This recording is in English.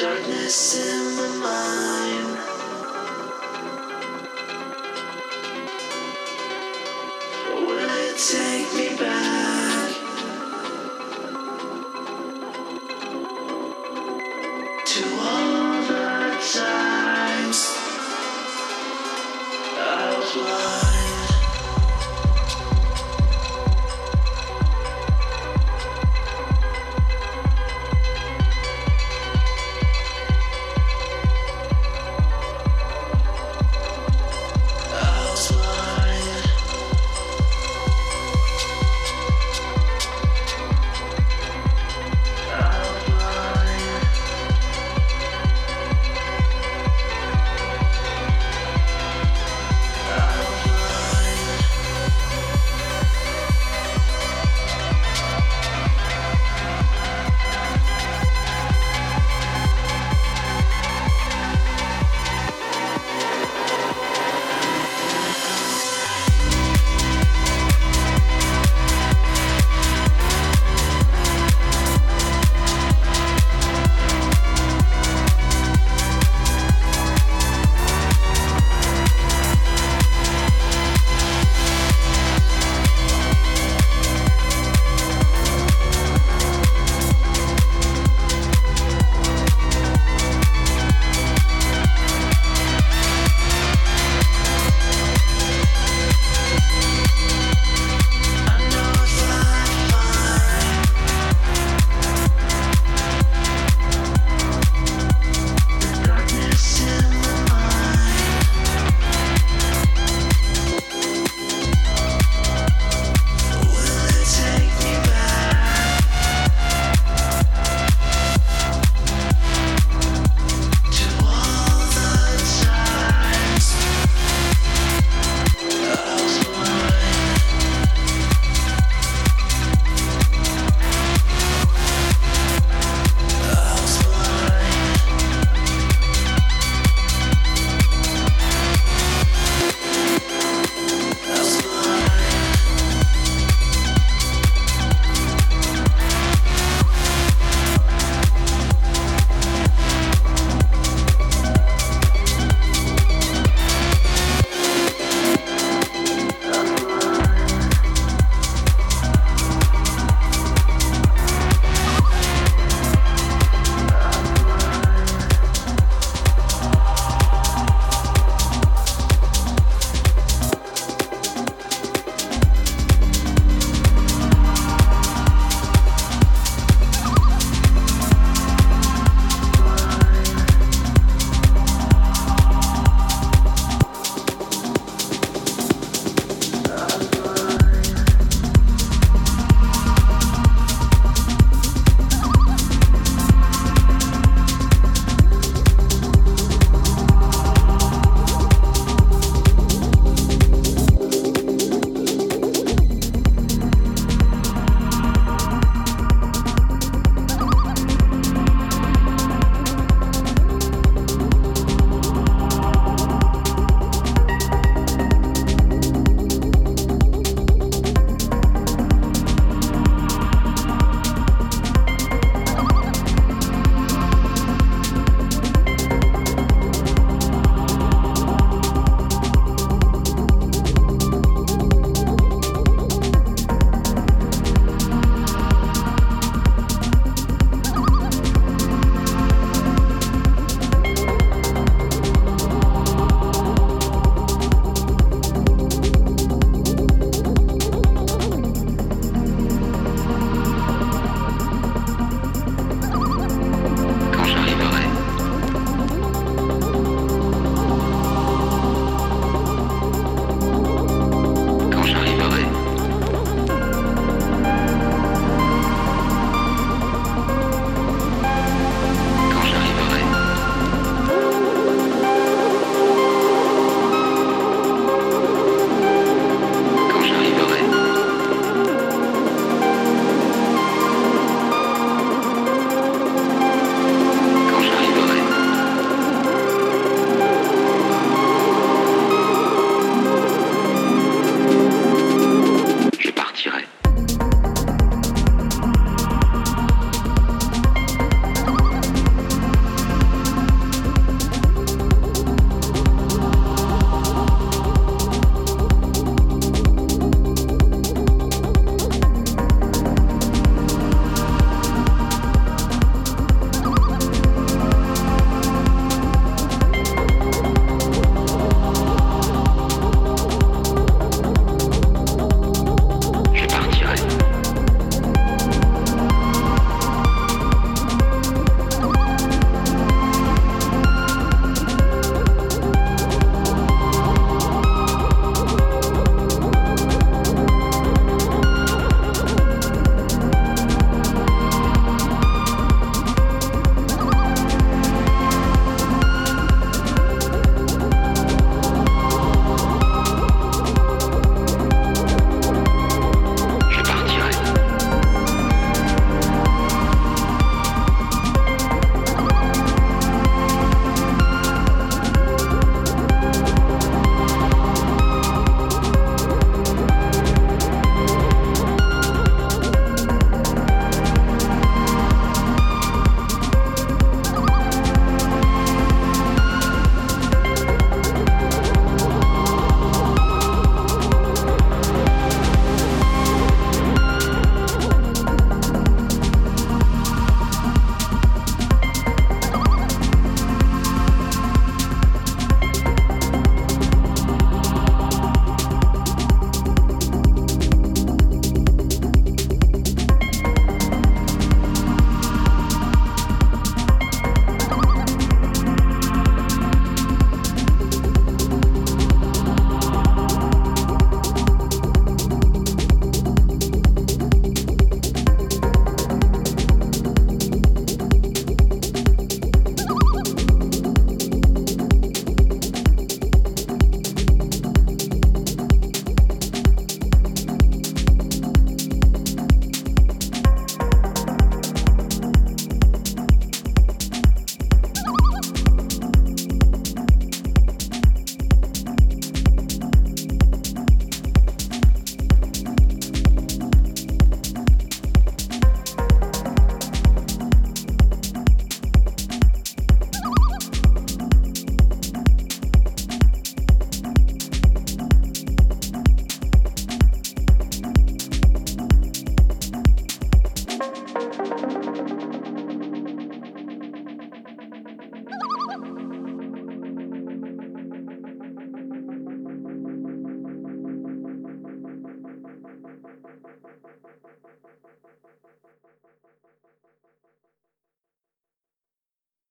darkness in my mind.